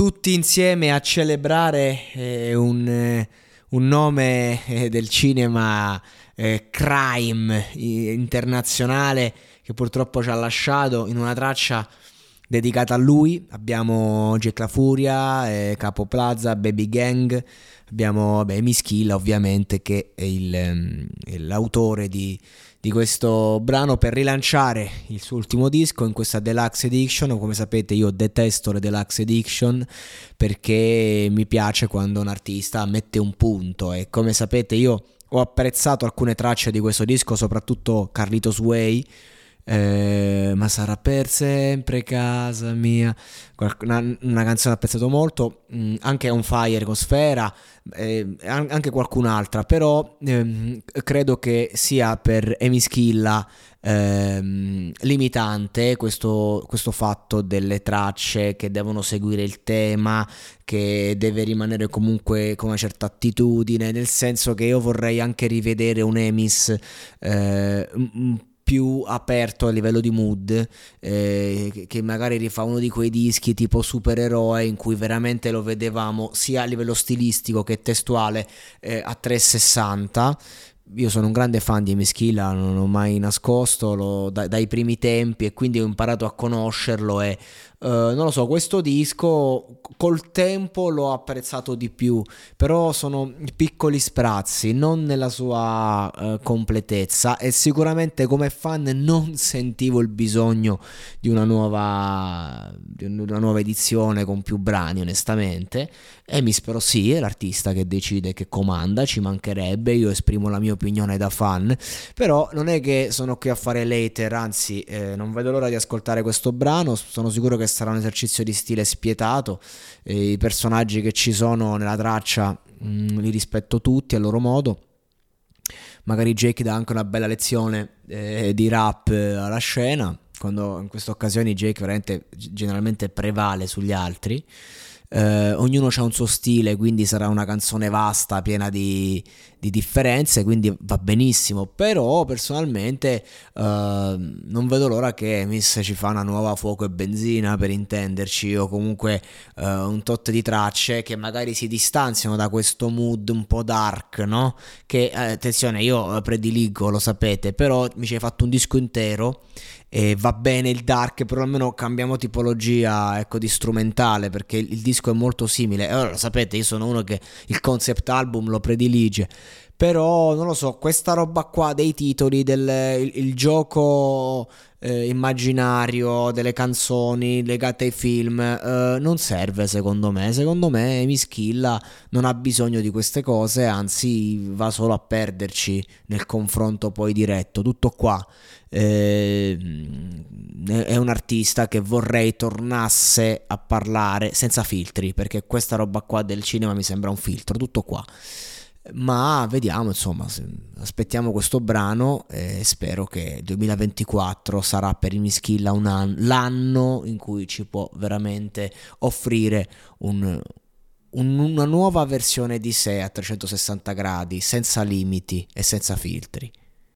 Tutti insieme a celebrare eh, un, eh, un, nome eh, del cinema eh, crime internazionale che purtroppo ci ha lasciato in una traccia dedicata a lui. Abbiamo Jack La Furia, eh, Capo Plaza, Baby Gang, abbiamo Mischilla ovviamente che è, il, ehm, è l'autore di, di, questo brano per rilanciare il suo ultimo disco in questa Deluxe Edition. Come sapete io detesto le Deluxe Edition perché mi piace quando un artista mette un punto e come sapete io ho apprezzato alcune tracce di questo disco, soprattutto Carlitos Way eh, ma sarà per sempre casa mia. Una, una canzone apprezzato molto, mh, mm, anche On Fire con Sfera, eh, anche qualcun'altra, però ehm, credo che sia per Emischilla ehm, limitante questo, questo fatto delle tracce che devono seguire il tema, che deve rimanere comunque con una certa attitudine, nel senso che io vorrei anche rivedere un Emis eh, un più aperto a livello di mood, eh, che magari rifà uno di quei dischi tipo supereroe in cui veramente lo vedevamo sia a livello stilistico che testuale eh, a 360 io sono un grande fan di Meschilla, non ho mai nascosto lo, dai, dai primi tempi e quindi ho imparato a conoscerlo e uh, non lo so, questo disco col tempo l'ho apprezzato di più, però sono piccoli sprazzi, non nella sua uh, completezza e sicuramente come fan non sentivo il bisogno di una nuova, di una nuova edizione con più brani onestamente. E mi spero sì, è l'artista che decide, che comanda, ci mancherebbe, io esprimo la mia opinione da fan, però non è che sono qui a fare later, anzi eh, non vedo l'ora di ascoltare questo brano, sono sicuro che sarà un esercizio di stile spietato, eh, i personaggi che ci sono nella traccia mh, mm, li rispetto tutti a loro modo. Magari Jake dà anche una bella lezione eh, di rap eh, alla scena, quando in queste occasioni Jake veramente generalmente prevale sugli altri. Eh, ognuno ha un suo stile, quindi sarà una canzone vasta, piena di, di differenze, quindi va benissimo. Però personalmente eh, non vedo l'ora che Miss ci fa una nuova fuoco e benzina per intenderci, o comunque eh, un tot di tracce che magari si distanziano da questo mood un po' dark, no? Che eh, attenzione, io prediligo, lo sapete, però mi ci hai fatto un disco intero e va bene il dark, però almeno cambiamo tipologia ecco, di strumentale perché il, disco è molto simile. E allora, lo sapete, io sono uno che il concept album lo predilige. Però non lo so, questa roba qua dei titoli, del, il, il gioco eh, immaginario delle canzoni legate ai film eh, non serve secondo me. Secondo me Mischilla non ha bisogno di queste cose, anzi va solo a perderci nel confronto poi diretto. Tutto qua. Eh, è un artista che vorrei tornasse a parlare senza filtri, perché questa roba qua del cinema mi sembra un filtro, tutto qua. Ma vediamo, insomma, aspettiamo questo brano e spero che 2024 sarà per i Mischilla un anno, l'anno in cui ci può veramente offrire un, un, una nuova versione di sé a 360 gradi, senza limiti e senza filtri.